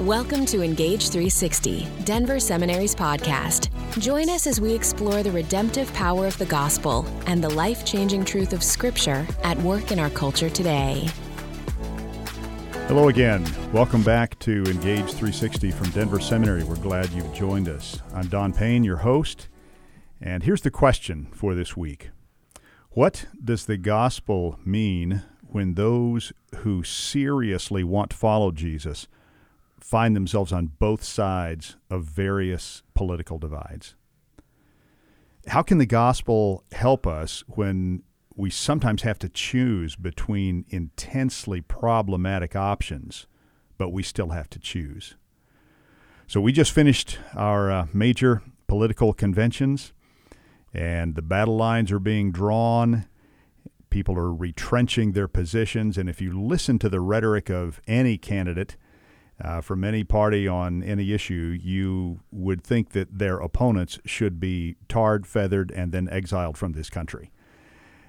Welcome to Engage 360, Denver Seminary's podcast. Join us as we explore the redemptive power of the gospel and the life changing truth of Scripture at work in our culture today. Hello again. Welcome back to Engage 360 from Denver Seminary. We're glad you've joined us. I'm Don Payne, your host. And here's the question for this week What does the gospel mean when those who seriously want to follow Jesus find themselves on both sides of various political divides. How can the gospel help us when we sometimes have to choose between intensely problematic options, but we still have to choose? So, we just finished our uh, major political conventions, and the battle lines are being drawn. People are retrenching their positions. And if you listen to the rhetoric of any candidate, uh, from any party on any issue, you would think that their opponents should be tarred, feathered, and then exiled from this country.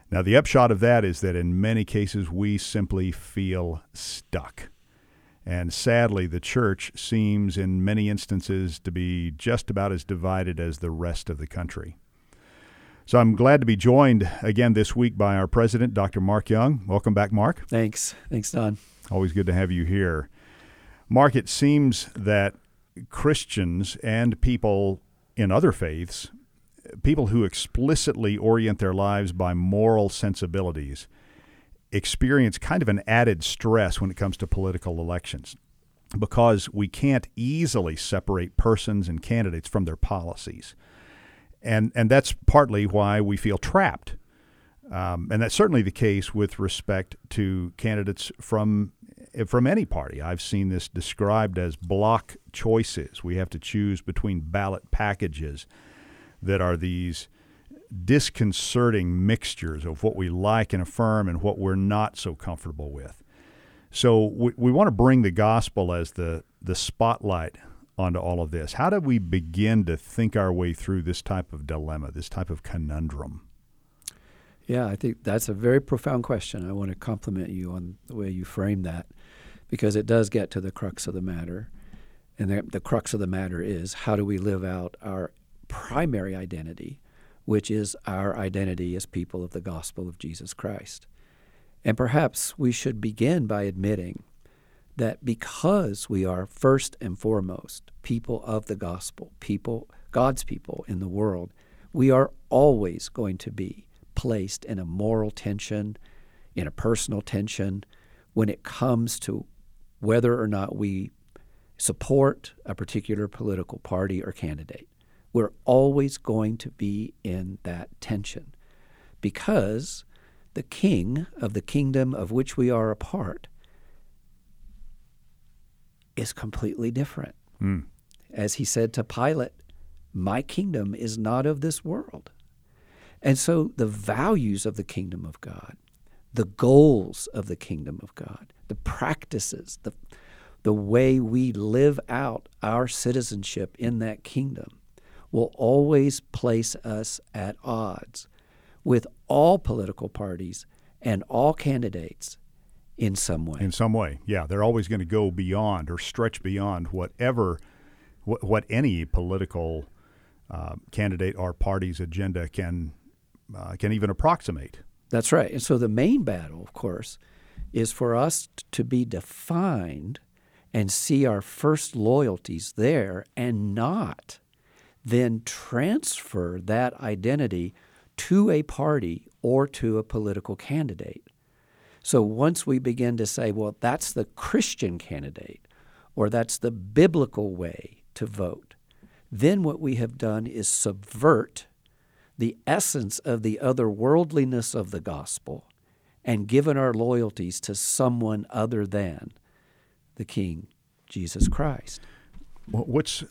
Now, the upshot of that is that in many cases we simply feel stuck. And sadly, the church seems in many instances to be just about as divided as the rest of the country. So I'm glad to be joined again this week by our president, Dr. Mark Young. Welcome back, Mark. Thanks. Thanks, Don. Always good to have you here. Mark, it seems that Christians and people in other faiths, people who explicitly orient their lives by moral sensibilities, experience kind of an added stress when it comes to political elections because we can't easily separate persons and candidates from their policies. And, and that's partly why we feel trapped. Um, and that's certainly the case with respect to candidates from from any party. I've seen this described as block choices. We have to choose between ballot packages that are these disconcerting mixtures of what we like and affirm and what we're not so comfortable with. So we, we want to bring the gospel as the, the spotlight onto all of this. How do we begin to think our way through this type of dilemma, this type of conundrum? Yeah, I think that's a very profound question. I want to compliment you on the way you frame that because it does get to the crux of the matter. And the, the crux of the matter is how do we live out our primary identity, which is our identity as people of the gospel of Jesus Christ. And perhaps we should begin by admitting that because we are first and foremost people of the gospel, people, God's people in the world, we are always going to be placed in a moral tension, in a personal tension, when it comes to whether or not we support a particular political party or candidate. We're always going to be in that tension because the king of the kingdom of which we are a part is completely different. Mm. As he said to Pilate, My kingdom is not of this world. And so the values of the kingdom of God, the goals of the kingdom of God, the practices, the, the way we live out our citizenship in that kingdom will always place us at odds with all political parties and all candidates in some way. In some way, yeah. They're always going to go beyond or stretch beyond whatever, what, what any political uh, candidate or party's agenda can uh, can even approximate. That's right. And so the main battle, of course, is for us to be defined and see our first loyalties there and not then transfer that identity to a party or to a political candidate. So once we begin to say, well, that's the Christian candidate or that's the biblical way to vote, then what we have done is subvert the essence of the otherworldliness of the gospel and given our loyalties to someone other than the King, Jesus Christ. What's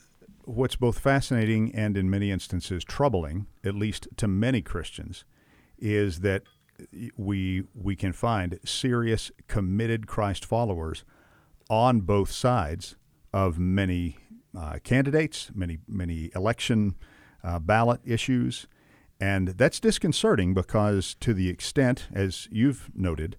what's both fascinating and in many instances troubling, at least to many Christians, is that we we can find serious committed Christ followers on both sides of many uh, candidates, many many election uh, ballot issues, and that's disconcerting because, to the extent, as you've noted,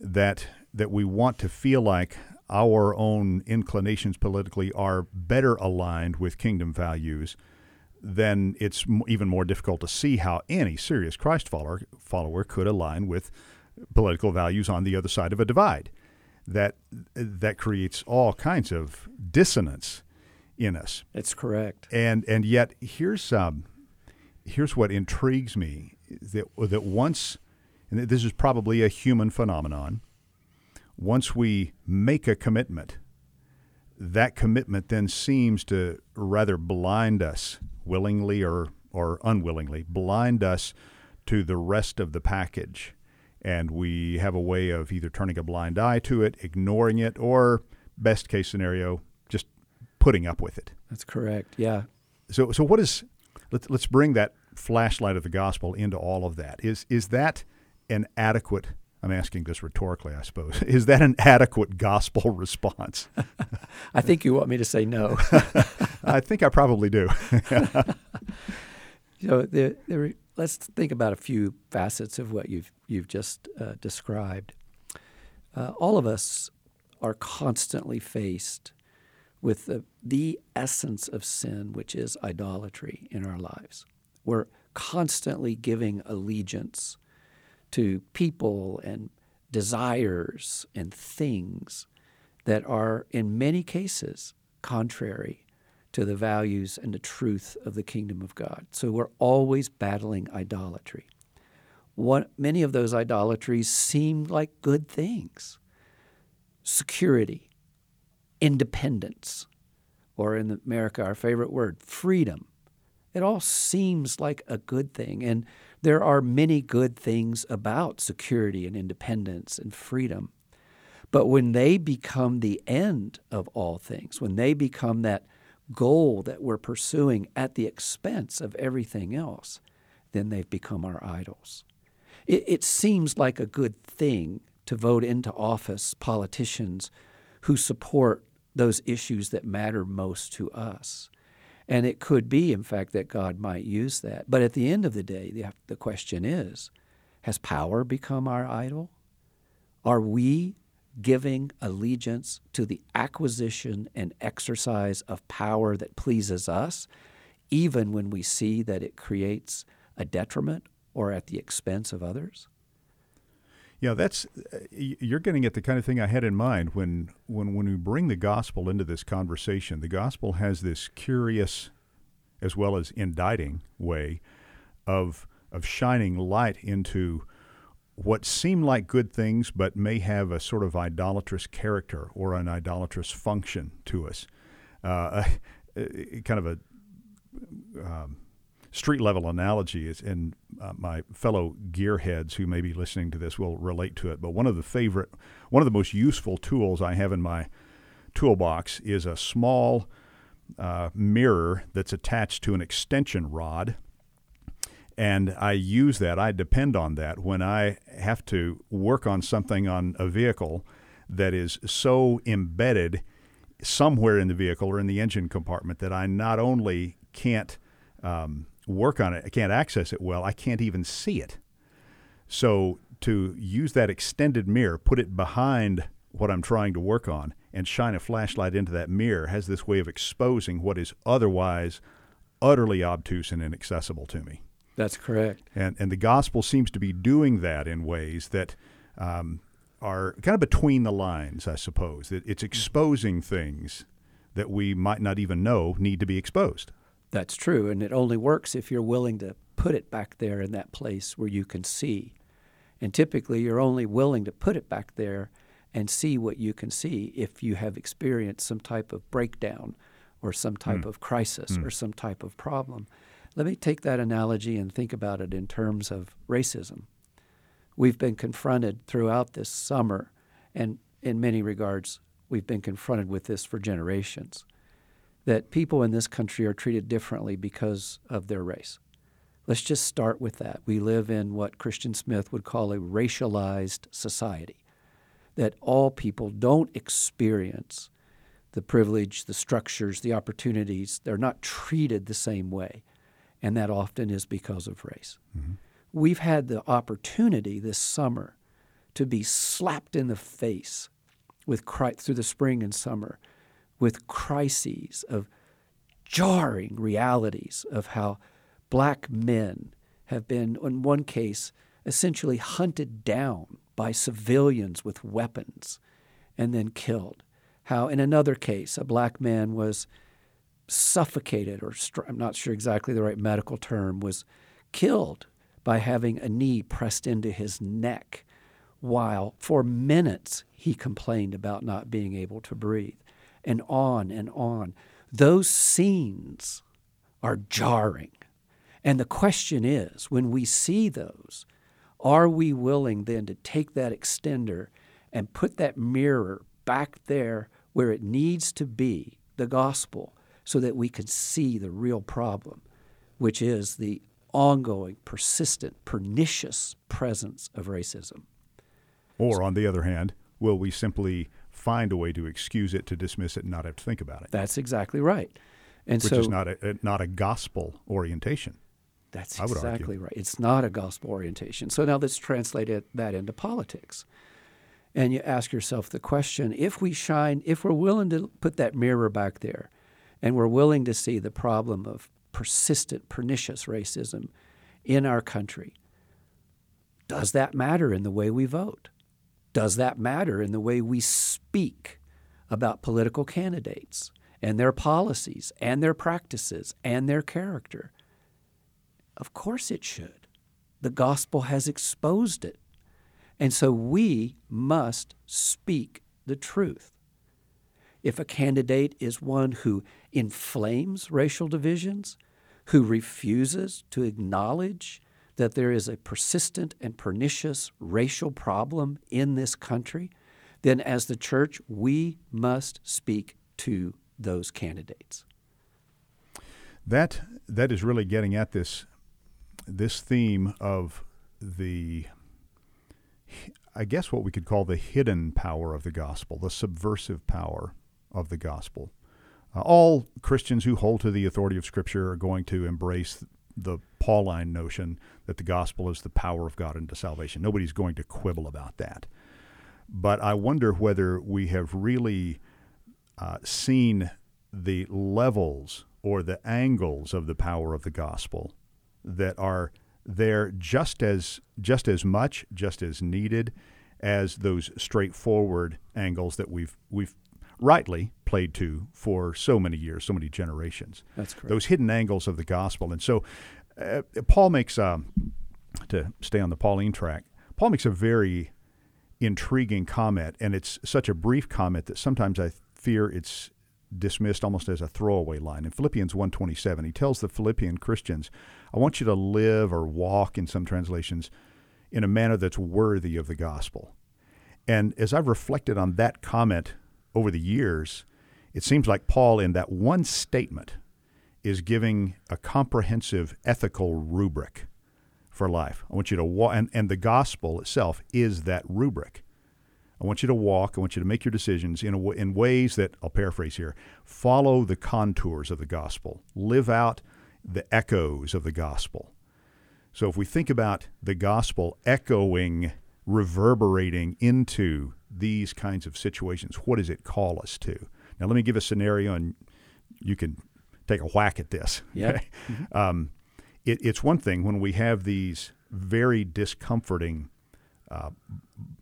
that that we want to feel like our own inclinations politically are better aligned with kingdom values, then it's even more difficult to see how any serious Christ follower, follower could align with political values on the other side of a divide. That that creates all kinds of dissonance in us. That's correct. And and yet here's um, here's what intrigues me that that once and this is probably a human phenomenon once we make a commitment, that commitment then seems to rather blind us, willingly or, or unwillingly, blind us to the rest of the package. And we have a way of either turning a blind eye to it, ignoring it, or, best case scenario, just putting up with it. That's correct. Yeah. So, so what is, let's, let's bring that flashlight of the gospel into all of that. Is, is that an adequate I'm asking this rhetorically, I suppose. Is that an adequate gospel response? I think you want me to say no. I think I probably do. so there, there, let's think about a few facets of what you've you've just uh, described. Uh, all of us are constantly faced with the, the essence of sin, which is idolatry in our lives. We're constantly giving allegiance to people and desires and things that are, in many cases, contrary to the values and the truth of the kingdom of God. So we're always battling idolatry. What, many of those idolatries seem like good things security, independence, or in America, our favorite word, freedom. It all seems like a good thing. And there are many good things about security and independence and freedom. But when they become the end of all things, when they become that goal that we're pursuing at the expense of everything else, then they've become our idols. It, it seems like a good thing to vote into office politicians who support those issues that matter most to us. And it could be, in fact, that God might use that. But at the end of the day, the, the question is has power become our idol? Are we giving allegiance to the acquisition and exercise of power that pleases us, even when we see that it creates a detriment or at the expense of others? Yeah, that's you're getting at the kind of thing I had in mind when when when we bring the gospel into this conversation. The gospel has this curious, as well as indicting way, of of shining light into what seem like good things, but may have a sort of idolatrous character or an idolatrous function to us. Uh, kind of a um, street level analogy is, and uh, my fellow gearheads who may be listening to this will relate to it. But one of the favorite, one of the most useful tools I have in my toolbox is a small uh, mirror that's attached to an extension rod. And I use that, I depend on that when I have to work on something on a vehicle that is so embedded somewhere in the vehicle or in the engine compartment that I not only can't um, work on it. I can't access it well. I can't even see it. So to use that extended mirror, put it behind what I'm trying to work on, and shine a flashlight into that mirror has this way of exposing what is otherwise utterly obtuse and inaccessible to me. That's correct. And and the gospel seems to be doing that in ways that um, are kind of between the lines, I suppose. It, it's exposing things that we might not even know need to be exposed. That's true, and it only works if you're willing to put it back there in that place where you can see. And typically, you're only willing to put it back there and see what you can see if you have experienced some type of breakdown or some type mm. of crisis mm. or some type of problem. Let me take that analogy and think about it in terms of racism. We've been confronted throughout this summer, and in many regards, we've been confronted with this for generations that people in this country are treated differently because of their race. Let's just start with that. We live in what Christian Smith would call a racialized society, that all people don't experience the privilege, the structures, the opportunities. They're not treated the same way, and that often is because of race. Mm-hmm. We've had the opportunity this summer to be slapped in the face with Christ, through the spring and summer, with crises of jarring realities of how black men have been, in one case, essentially hunted down by civilians with weapons and then killed. How, in another case, a black man was suffocated, or I'm not sure exactly the right medical term, was killed by having a knee pressed into his neck while for minutes he complained about not being able to breathe, and on and on. Those scenes are jarring. And the question is when we see those, are we willing then to take that extender and put that mirror back there where it needs to be, the gospel, so that we can see the real problem, which is the ongoing, persistent, pernicious presence of racism? Or, on the other hand, will we simply find a way to excuse it, to dismiss it, and not have to think about it? That's exactly right. And Which so, is not a, uh, not a gospel orientation. That's exactly right. It's not a gospel orientation. So now let's translate it, that into politics. And you ask yourself the question if we shine, if we're willing to put that mirror back there, and we're willing to see the problem of persistent, pernicious racism in our country, does that matter in the way we vote? Does that matter in the way we speak about political candidates and their policies and their practices and their character? Of course it should. The gospel has exposed it. And so we must speak the truth. If a candidate is one who inflames racial divisions, who refuses to acknowledge that there is a persistent and pernicious racial problem in this country, then as the church, we must speak to those candidates. That that is really getting at this this theme of the I guess what we could call the hidden power of the gospel, the subversive power of the gospel. Uh, all Christians who hold to the authority of Scripture are going to embrace the Pauline notion that the gospel is the power of God into salvation. Nobody's going to quibble about that. But I wonder whether we have really uh, seen the levels or the angles of the power of the gospel that are there just as just as much, just as needed as those straightforward angles that we've we've rightly played to for so many years, so many generations. That's correct. Those hidden angles of the gospel. And so uh, Paul makes, um, to stay on the Pauline track, Paul makes a very intriguing comment, and it's such a brief comment that sometimes I fear it's dismissed almost as a throwaway line. In Philippians 1:27, he tells the Philippian Christians, "I want you to live or walk in some translations in a manner that's worthy of the gospel." And as I've reflected on that comment over the years, it seems like Paul, in that one statement, is giving a comprehensive ethical rubric for life. I want you to walk, and, and the gospel itself is that rubric. I want you to walk, I want you to make your decisions in, in ways that, I'll paraphrase here, follow the contours of the gospel, live out the echoes of the gospel. So if we think about the gospel echoing, reverberating into these kinds of situations, what does it call us to? Now, let me give a scenario, and you can take a whack at this. Yeah. Okay? Mm-hmm. Um, it, it's one thing when we have these very discomforting uh,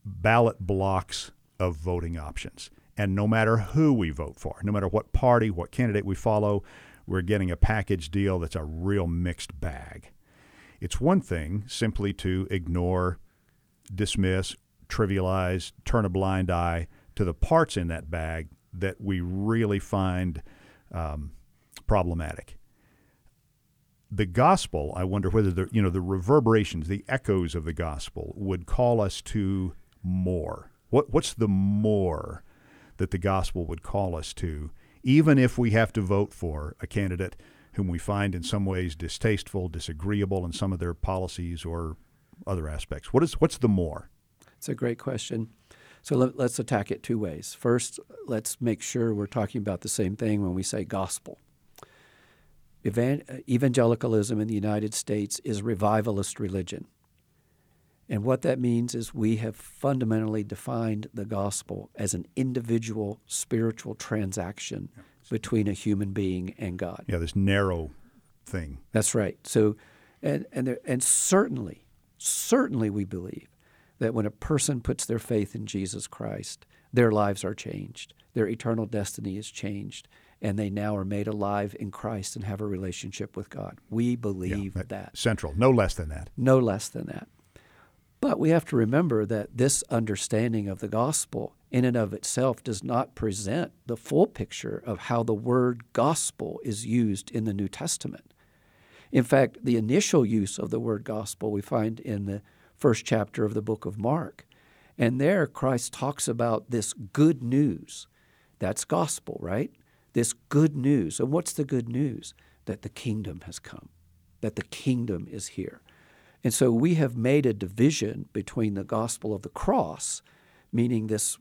ballot blocks of voting options. And no matter who we vote for, no matter what party, what candidate we follow, we're getting a package deal that's a real mixed bag. It's one thing simply to ignore, dismiss, trivialize, turn a blind eye to the parts in that bag that we really find um, problematic. The gospel, I wonder whether the you know the reverberations, the echoes of the gospel would call us to more. What what's the more that the gospel would call us to, even if we have to vote for a candidate whom we find in some ways distasteful, disagreeable in some of their policies or other aspects? What is what's the more? It's a great question. So let, us attack it two ways. First, let's make sure we're talking about the same thing when we say gospel. Evan- evangelicalism in the United States is revivalist religion. And what that means is we have fundamentally defined the gospel as an individual spiritual transaction yeah. between a human being and God. Yeah, this narrow thing. That's right. So, and and there, and certainly, certainly, we believe that when a person puts their faith in Jesus Christ, their lives are changed, their eternal destiny is changed, and they now are made alive in Christ and have a relationship with God. We believe yeah, that, that. Central, no less than that. No less than that. But we have to remember that this understanding of the gospel, in and of itself, does not present the full picture of how the word gospel is used in the New Testament. In fact, the initial use of the word gospel we find in the first chapter of the book of Mark. And there, Christ talks about this good news. That's gospel, right? This good news. And what's the good news? That the kingdom has come, that the kingdom is here. And so we have made a division between the gospel of the cross, meaning this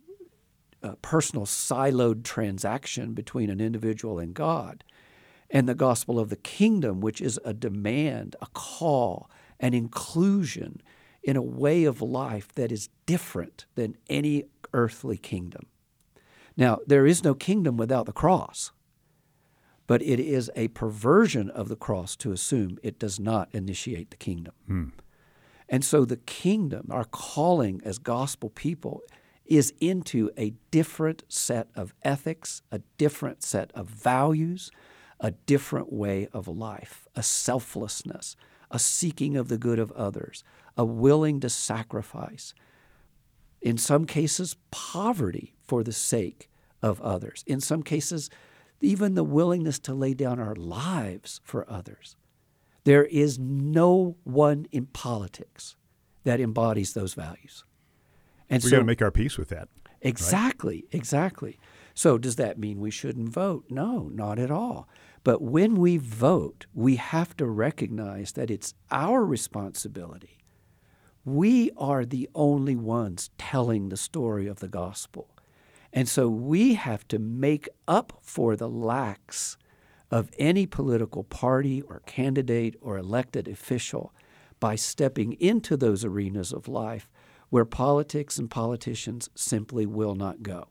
uh, personal siloed transaction between an individual and God, and the gospel of the kingdom, which is a demand, a call, an inclusion in a way of life that is different than any earthly kingdom. Now, there is no kingdom without the cross, but it is a perversion of the cross to assume it does not initiate the kingdom. Hmm. And so the kingdom, our calling as gospel people, is into a different set of ethics, a different set of values, a different way of life, a selflessness, a seeking of the good of others, a willing to sacrifice, in some cases, poverty for the sake of others, in some cases, even the willingness to lay down our lives for others. There is no one in politics that embodies those values. And we so, got to make our peace with that. Exactly, right? exactly. So does that mean we shouldn't vote? No, not at all. But when we vote, we have to recognize that it's our responsibility. We are the only ones telling the story of the gospel. And so we have to make up for the lacks of any political party or candidate or elected official by stepping into those arenas of life where politics and politicians simply will not go.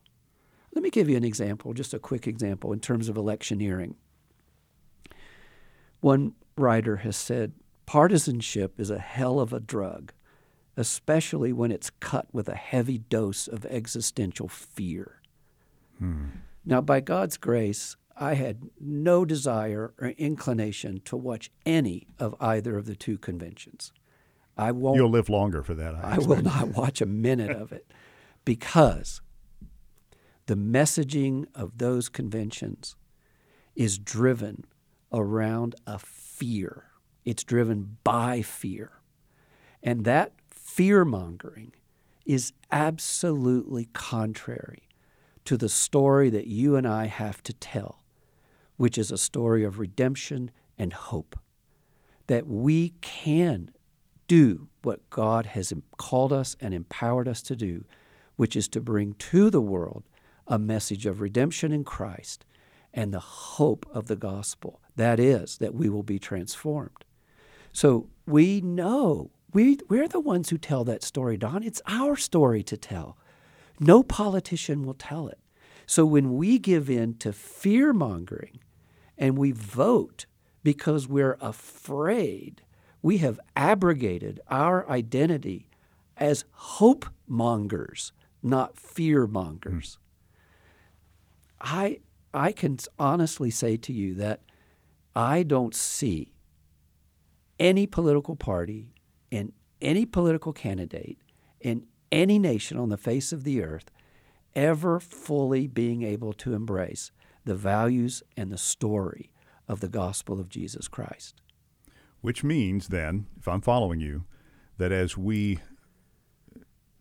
Let me give you an example, just a quick example in terms of electioneering. One writer has said partisanship is a hell of a drug especially when it's cut with a heavy dose of existential fear. Hmm. Now, by God's grace, I had no desire or inclination to watch any of either of the two conventions. I won't. You'll live longer for that. I, I will not watch a minute of it because the messaging of those conventions is driven around a fear. It's driven by fear. And that fear mongering is absolutely contrary to the story that you and I have to tell, which is a story of redemption and hope. That we can do what God has called us and empowered us to do, which is to bring to the world a message of redemption in Christ and the hope of the gospel. That is, that we will be transformed. So we know we, we're the ones who tell that story, Don. It's our story to tell. No politician will tell it. So when we give in to fear mongering and we vote because we're afraid, we have abrogated our identity as hope mongers, not fear mongers. Mm. I, I can honestly say to you that I don't see any political party in any political candidate in any nation on the face of the earth ever fully being able to embrace the values and the story of the gospel of Jesus Christ. Which means, then, if I'm following you, that as we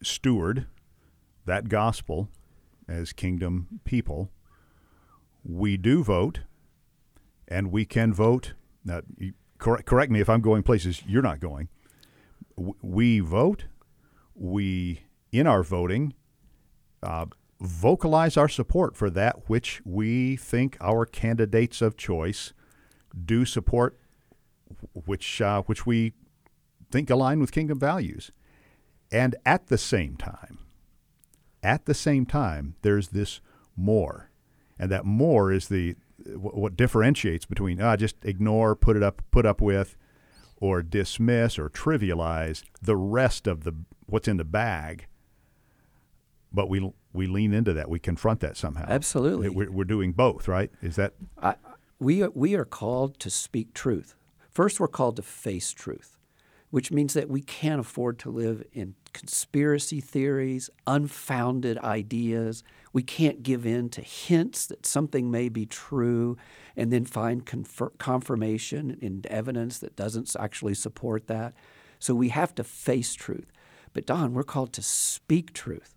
steward that gospel as kingdom people, we do vote, and we can vote. Now, correct, correct me if I'm going places you're not going we vote. We, in our voting, uh, vocalize our support for that which we think our candidates of choice do support, which uh, which we think align with kingdom values. And at the same time, at the same time, there's this more. And that more is the what differentiates between ah, just ignore, put it up, put up with, or dismiss or trivialize the rest of the what's in the bag. But we we lean into that. We confront that somehow. Absolutely. We're, we're doing both, right? Is that I, we are, we are called to speak truth. First, we're called to face truth, which means that we can't afford to live in conspiracy theories, unfounded ideas. We can't give in to hints that something may be true and then find confer- confirmation in evidence that doesn't actually support that. So we have to face truth. But, Don, we're called to speak truth.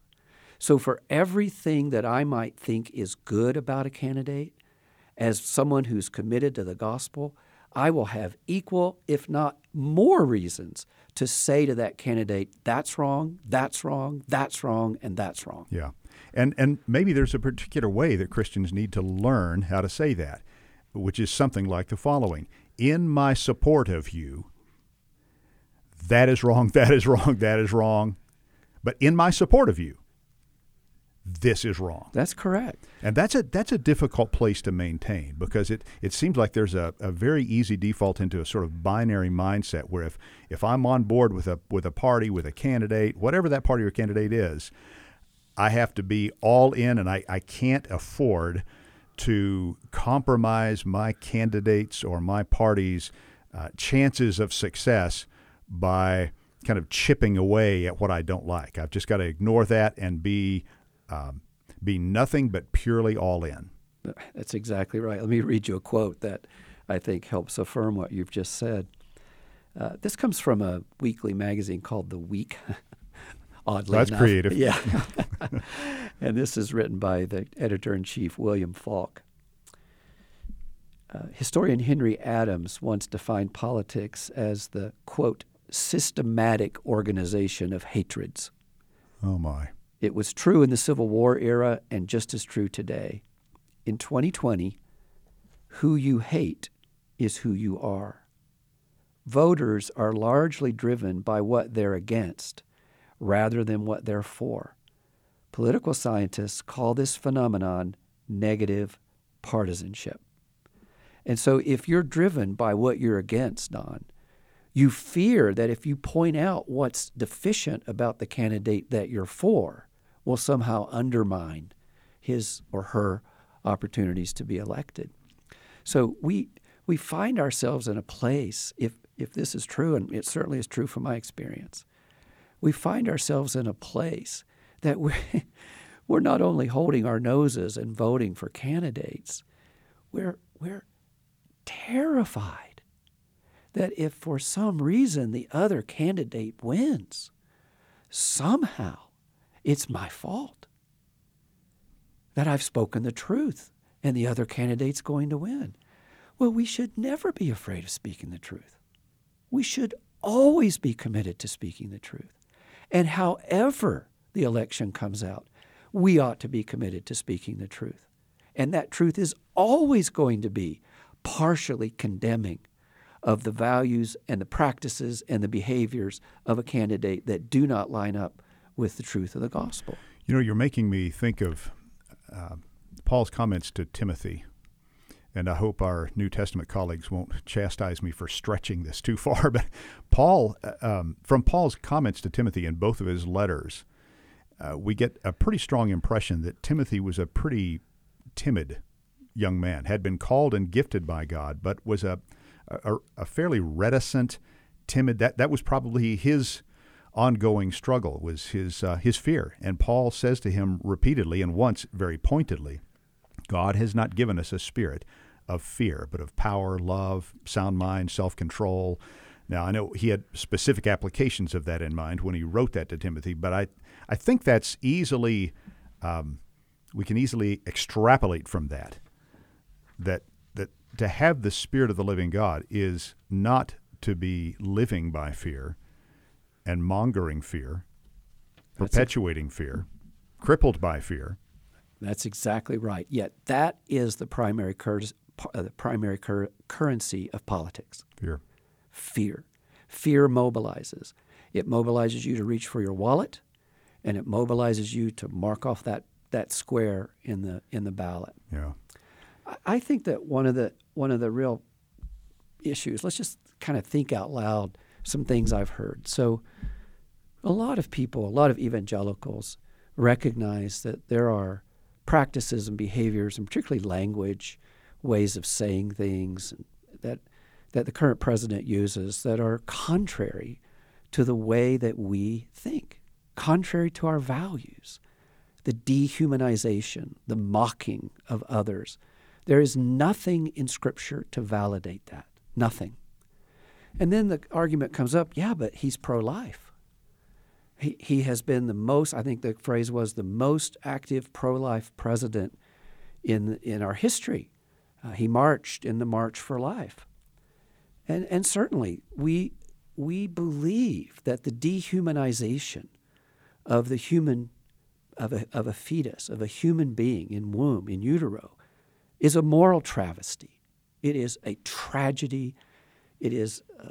So, for everything that I might think is good about a candidate, as someone who's committed to the gospel, I will have equal, if not more, reasons to say to that candidate, that's wrong, that's wrong, that's wrong, and that's wrong. Yeah. And, and maybe there's a particular way that Christians need to learn how to say that, which is something like the following In my support of you, that is wrong, that is wrong, that is wrong. But in my support of you, this is wrong. That's correct. And that's a that's a difficult place to maintain because it, it seems like there's a, a very easy default into a sort of binary mindset where if, if I'm on board with a with a party, with a candidate, whatever that party or candidate is, I have to be all in and I, I can't afford to compromise my candidates or my party's uh, chances of success by kind of chipping away at what I don't like. I've just got to ignore that and be um, be nothing but purely all in. That's exactly right. Let me read you a quote that I think helps affirm what you've just said. Uh, this comes from a weekly magazine called The Week. Oddly That's enough. creative. Yeah. and this is written by the editor in chief, William Falk. Uh, historian Henry Adams once defined politics as the, quote, systematic organization of hatreds. Oh, my. It was true in the Civil War era and just as true today. In 2020, who you hate is who you are. Voters are largely driven by what they're against rather than what they're for. Political scientists call this phenomenon negative partisanship. And so, if you're driven by what you're against, Don, you fear that if you point out what's deficient about the candidate that you're for, will somehow undermine his or her opportunities to be elected. So we we find ourselves in a place, if if this is true, and it certainly is true from my experience, we find ourselves in a place that we're we're not only holding our noses and voting for candidates, we're we're terrified that if for some reason the other candidate wins, somehow it's my fault that I've spoken the truth and the other candidate's going to win. Well, we should never be afraid of speaking the truth. We should always be committed to speaking the truth. And however the election comes out, we ought to be committed to speaking the truth. And that truth is always going to be partially condemning of the values and the practices and the behaviors of a candidate that do not line up with the truth of the gospel. You know, you're making me think of uh, Paul's comments to Timothy. And I hope our New Testament colleagues won't chastise me for stretching this too far. But Paul, uh, um, from Paul's comments to Timothy in both of his letters, uh, we get a pretty strong impression that Timothy was a pretty timid young man, had been called and gifted by God, but was a, a, a fairly reticent, timid. That that was probably his ongoing struggle was his uh, his fear. And Paul says to him repeatedly and once very pointedly, God has not given us a spirit of fear, but of power, love, sound mind, self-control. Now I know he had specific applications of that in mind when he wrote that to Timothy, but I I think that's easily um, we can easily extrapolate from that that that to have the spirit of the living God is not to be living by fear, and mongering fear, That's perpetuating fear, crippled by fear. That's exactly right. Yet that is the primary cur- uh, Uh, the primary cur- currency of politics. Fear. Fear. Fear mobilizes. It mobilizes you to reach for your wallet, and it mobilizes you to mark off that, that square in the in the ballot. Yeah. I think that one of the one of the real issues. Let's just kind of think out loud some things I've heard. So, a lot of people, a lot of evangelicals, recognize that there are practices and behaviors, and particularly language, ways of saying things that that the current president uses that are contrary to the way that we think, contrary to our values, the dehumanization, the mocking of others. There is nothing in Scripture to validate that. Nothing. And then the argument comes up yeah, but he's pro life. He, he has been the most, I think the phrase was the most active pro life president in, in our history. Uh, he marched in the March for Life. And, and certainly, we, we believe that the dehumanization of the human, of a, of a fetus, of a human being in womb, in utero, is a moral travesty. It is a tragedy. It is, uh,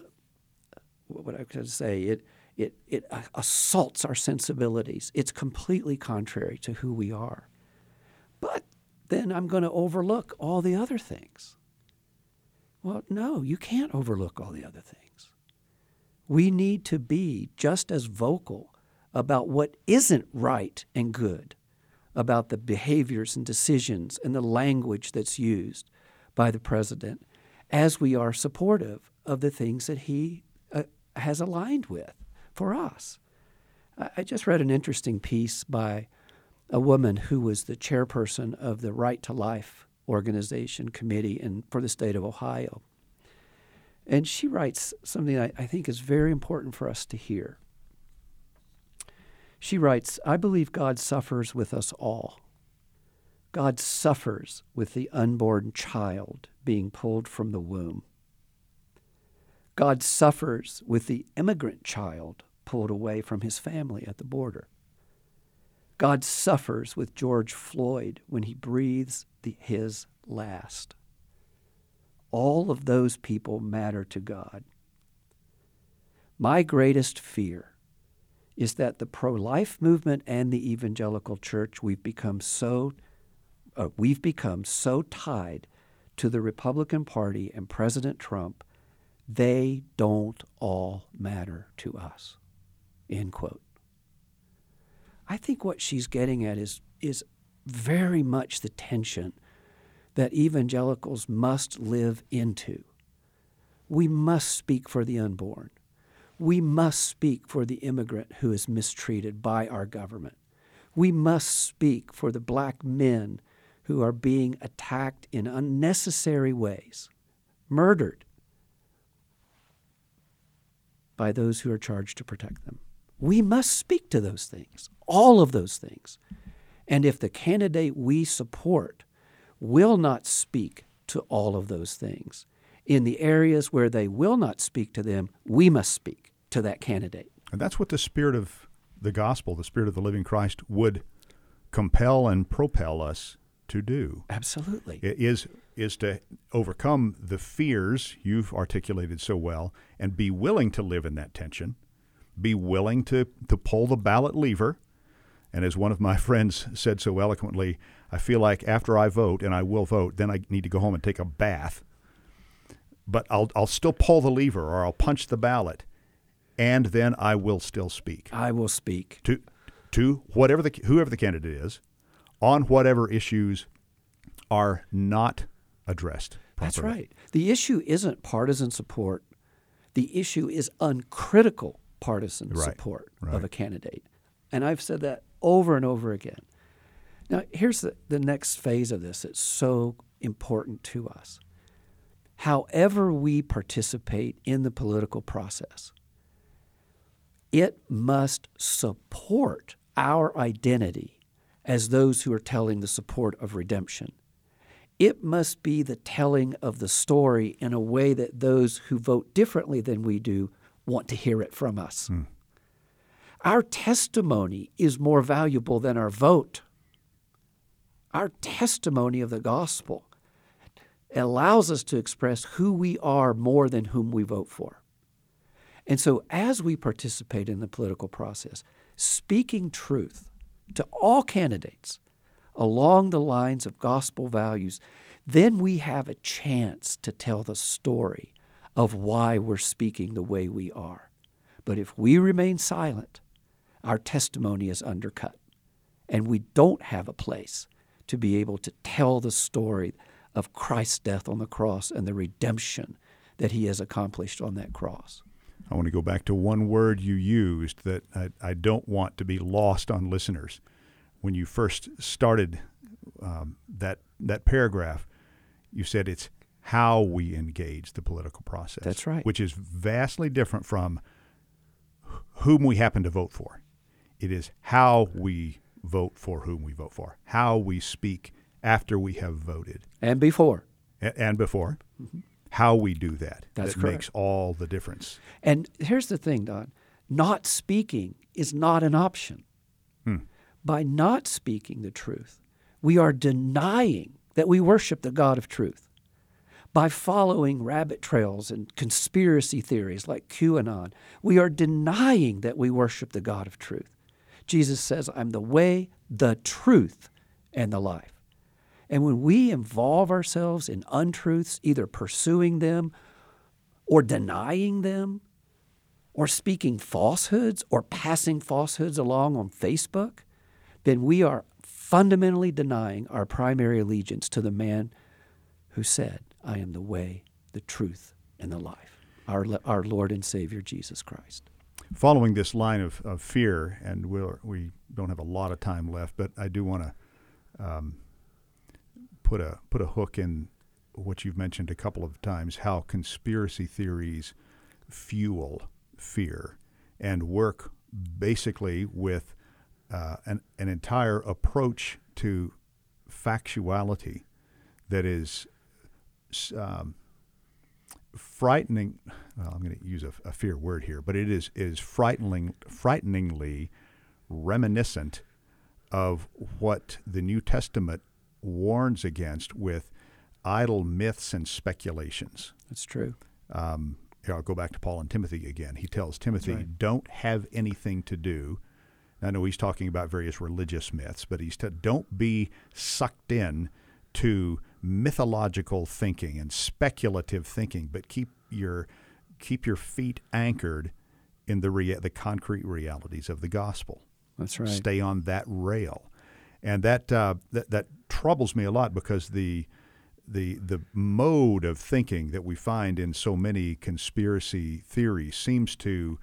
what I could say, it, it, it assaults our sensibilities. It's completely contrary to who we are. But then I'm going to overlook all the other things. Well, no, you can't overlook all the other things. We need to be just as vocal about what isn't right and good, about the behaviors and decisions and the language that's used by the president, as we are supportive of the things that he uh, has aligned with for us. I just read an interesting piece by a woman who was the chairperson of the Right to Life organization committee in, for the state of Ohio. And she writes something I, I think is very important for us to hear. She writes, I believe God suffers with us all. God suffers with the unborn child being pulled from the womb. God suffers with the immigrant child pulled away from his family at the border. God suffers with George Floyd when he breathes the, his last. All of those people matter to God. My greatest fear is that the pro life movement and the evangelical church, we've become so, uh, we've become so tied to the Republican Party and President Trump, they don't all matter to us. End quote. I think what she's getting at is, is very much the tension that evangelicals must live into. We must speak for the unborn. We must speak for the immigrant who is mistreated by our government. We must speak for the black men who are being attacked in unnecessary ways, murdered by those who are charged to protect them. We must speak to those things, all of those things. And if the candidate we support will not speak to all of those things, in the areas where they will not speak to them, we must speak to that candidate. And that's what the spirit of the gospel, the spirit of the living Christ, would compel and propel us to do. Absolutely. It is is to overcome the fears you've articulated so well and be willing to live in that tension, be willing to, to pull the ballot lever. And as one of my friends said so eloquently, I feel like after I vote, and I will vote, then I need to go home and take a bath. But I'll, I'll still pull the lever or I'll punch the ballot, and then I will still speak. I will speak. To, to whatever the, whoever the candidate is on whatever issues are not addressed. Properly. That's right. The issue isn't partisan support. The issue is uncritical partisan right. support right. of a candidate. And I've said that over and over again. Now, here's the, the next phase of this that's so important to us. However, we participate in the political process, it must support our identity as those who are telling the support of redemption. It must be the telling of the story in a way that those who vote differently than we do want to hear it from us. Mm. Our testimony is more valuable than our vote. Our testimony of the gospel allows us to express who we are more than whom we vote for. And so, as we participate in the political process, speaking truth to all candidates along the lines of gospel values, then we have a chance to tell the story of why we're speaking the way we are. But if we remain silent, our testimony is undercut, and we don't have a place to be able to tell the story of Christ's death on the cross and the redemption that he has accomplished on that cross. I want to go back to one word you used that I, I don't want to be lost on listeners. When you first started um, that that paragraph, you said it's how we engage the political process. That's right. Which is vastly different from whom we happen to vote for. It is how we vote for whom we vote for, how we speak after we have voted, and before, a- and before. Mm-hmm. How we do that That's that correct. makes all the difference. And here's the thing, Don not speaking is not an option. Hmm. By not speaking the truth, we are denying that we worship the God of truth. By following rabbit trails and conspiracy theories like QAnon, we are denying that we worship the God of truth. Jesus says, I'm the way, the truth, and the life. And when we involve ourselves in untruths, either pursuing them or denying them, or speaking falsehoods or passing falsehoods along on Facebook, then we are fundamentally denying our primary allegiance to the man who said, I am the way, the truth, and the life, our, our Lord and Savior Jesus Christ. Following this line of, of fear, and we're, we don't have a lot of time left, but I do want to um, put a put a hook in what you've mentioned a couple of times: how conspiracy theories fuel fear and work basically with uh, an, an entire approach to factuality that is um, frightening. Well, I'm going to use a, a, fear word here, but it is is frightening, frighteningly reminiscent of what the New Testament warns against with idle myths and speculations. That's true. Um, I'll go back to Paul and Timothy again. He tells Timothy, right. "Don't have anything to do." I know he's talking about various religious myths, but he's to, don't be sucked in to mythological thinking and speculative thinking, but keep your keep your feet anchored in the rea- the concrete realities of the gospel. That's right. Stay on that rail, and that uh, that that troubles me a lot because the the the mode of thinking that we find in so many conspiracy theories seems to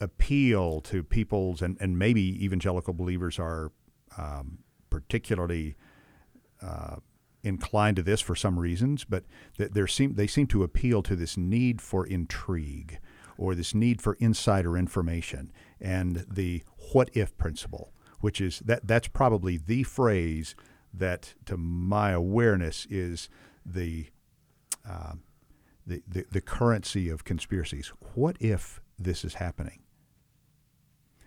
appeal to people's and, and maybe evangelical believers are um, particularly uh, inclined to this for some reasons, but there seem they seem to appeal to this need for intrigue or this need for insider information and the what if principle, which is that that's probably the phrase that, to my awareness, is the, uh, the, the the currency of conspiracies. What if this is happening?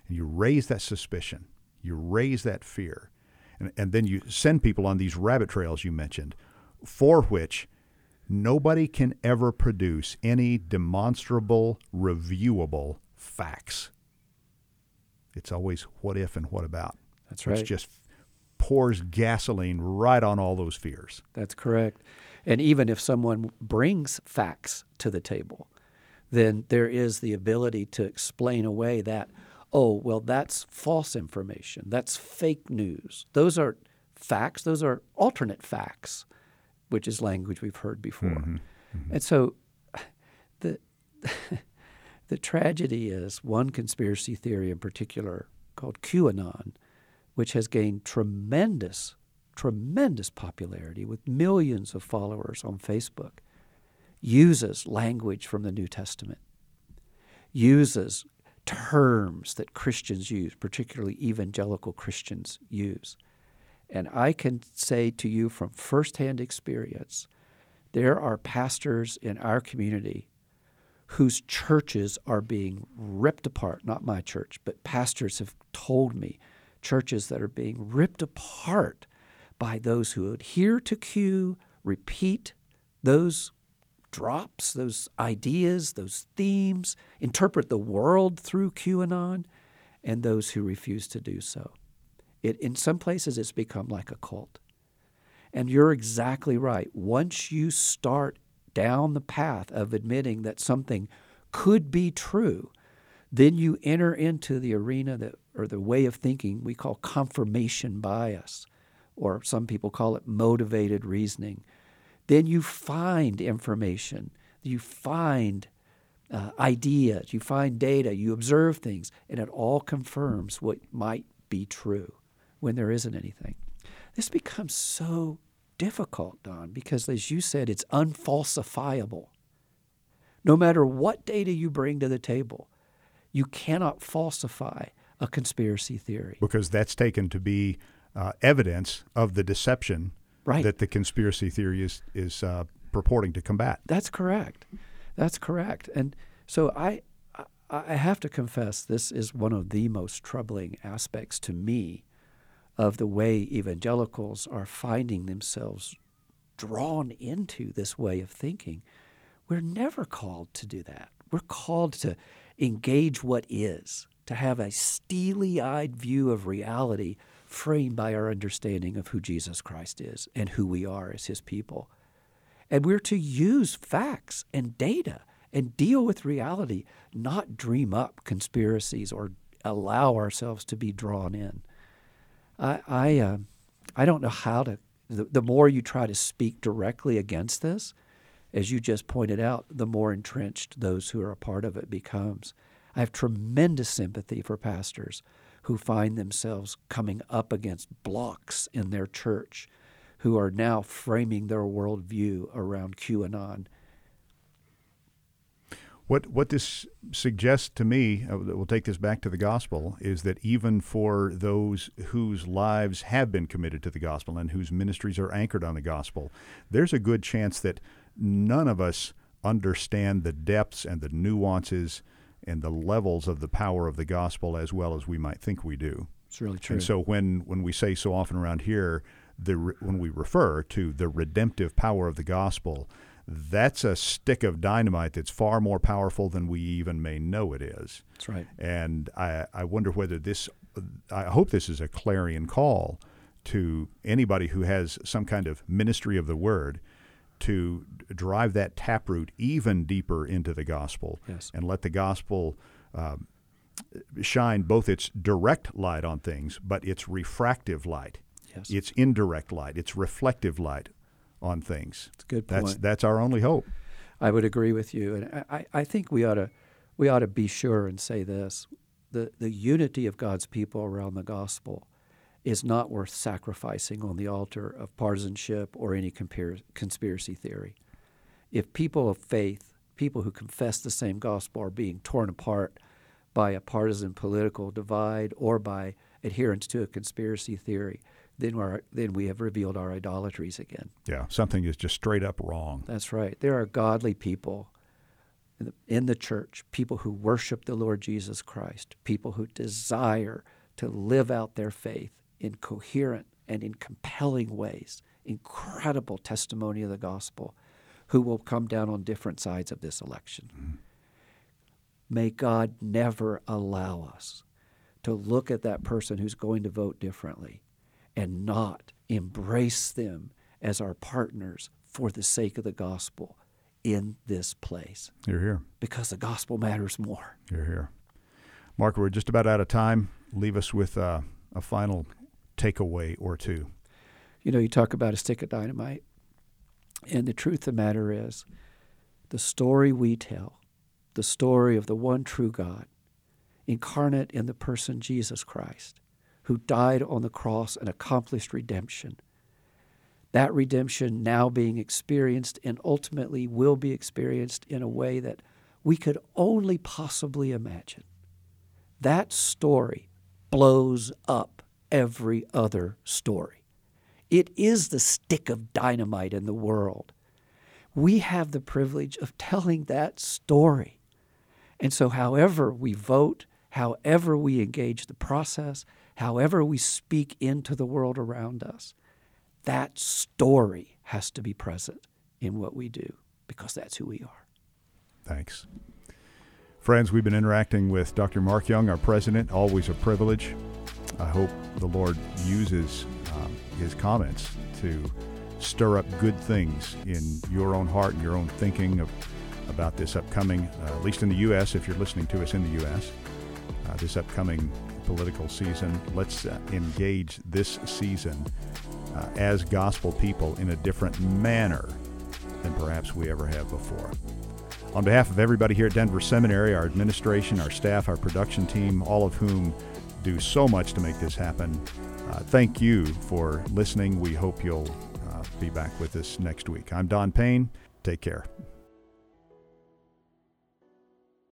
And you raise that suspicion, you raise that fear, and, and then you send people on these rabbit trails you mentioned, for which nobody can ever produce any demonstrable, reviewable facts. It's always what if and what about. That's right. Which just pours gasoline right on all those fears. That's correct. And even if someone brings facts to the table, then there is the ability to explain away that, oh, well, that's false information. That's fake news. Those are facts. Those are alternate facts, which is language we've heard before. Mm-hmm. Mm-hmm. And so the, the tragedy is one conspiracy theory in particular called QAnon, which has gained tremendous, tremendous popularity with millions of followers on Facebook, uses language from the New Testament, uses terms that Christians use, particularly evangelical Christians use. And I can say to you from firsthand experience, there are pastors in our community whose churches are being ripped apart. Not my church, but pastors have told me churches that are being ripped apart by those who adhere to Q, repeat those drops, those ideas, those themes, interpret the world through QAnon, and those who refuse to do so. It, in some places, it's become like a cult. And you're exactly right. Once you start down the path of admitting that something could be true, then you enter into the arena that, or the way of thinking we call confirmation bias, or some people call it motivated reasoning. Then you find information, you find uh, ideas, you find data, you observe things, and it all confirms what might be true when there isn't anything. This becomes so difficult, Don, because as you said, it's unfalsifiable. No matter what data you bring to the table, you cannot falsify a conspiracy theory. Because that's taken to be uh, evidence of the deception right. that the conspiracy theory is, is uh, purporting to combat. That's correct. That's correct. And so I, I have to confess, this is one of the most troubling aspects to me of the way evangelicals are finding themselves drawn into this way of thinking. We're never called to do that. We're called to engage what is, to have a steely eyed view of reality framed by our understanding of who Jesus Christ is and who we are as his people. And we're to use facts and data and deal with reality, not dream up conspiracies or allow ourselves to be drawn in. I I, uh, I don't know how to. The, the more you try to speak directly against this, as you just pointed out, the more entrenched those who are a part of it becomes. I have tremendous sympathy for pastors who find themselves coming up against blocks in their church who are now framing their worldview around QAnon. What what this suggests to me, uh, we'll take this back to the gospel, is that even for those whose lives have been committed to the gospel and whose ministries are anchored on the gospel, there's a good chance that none of us understand the depths and the nuances and the levels of the power of the gospel as well as we might think we do. It's really true. And so when when we say so often around here, the when we refer to the redemptive power of the gospel that's a stick of dynamite that's far more powerful than we even may know it is. That's right. And I, I wonder whether this, I hope this is a clarion call to anybody who has some kind of ministry of the word to drive that taproot even deeper into the gospel yes. and let the gospel uh, shine both its direct light on things, but its refractive light, yes. its indirect light, its reflective light on things. A good point. That's that's our only hope. I would agree with you, and I, I think we ought to we ought to be sure and say this: the the unity of God's people around the gospel is not worth sacrificing on the altar of partisanship or any compar- conspiracy theory. If people of faith, people who confess the same gospel, are being torn apart by a partisan political divide or by adherence to a conspiracy theory, then we then we have revealed our idolatries again. Yeah, something is just straight up wrong. That's right. There are godly people in the, in the church, people who worship the Lord Jesus Christ, people who desire to live out their faith in coherent and in compelling ways, incredible testimony of the gospel, who will come down on different sides of this election. Mm-hmm. May God never allow us to look at that person who's going to vote differently and not embrace them as our partners for the sake of the gospel in this place. You're here. Because the gospel matters more. You're here. Mark, we're just about out of time. Leave us with uh, a final takeaway or two. You know, you talk about a stick of dynamite. And the truth of the matter is, the story we tell, the story of the one true God, incarnate in the person Jesus Christ, who died on the cross and accomplished redemption. That redemption now being experienced and ultimately will be experienced in a way that we could only possibly imagine. That story blows up every other story. It is the stick of dynamite in the world. We have the privilege of telling that story. And so, however we vote, however we engage the process, however we speak into the world around us, that story has to be present in what we do. because that's who we are. Thanks. Friends, we've been interacting with Dr. Mark Young, our president. Always a privilege. I hope the Lord uses um, his comments to stir up good things in your own heart and your own thinking of, about this upcoming, uh, at least in the U.S., if you're listening to us in the U.S., uh, this upcoming political season. Let's uh, engage this season uh, as gospel people in a different manner than perhaps we ever have before. On behalf of everybody here at Denver Seminary, our administration, our staff, our production team, all of whom do so much to make this happen, uh, thank you for listening. We hope you'll uh, be back with us next week. I'm Don Payne. Take care.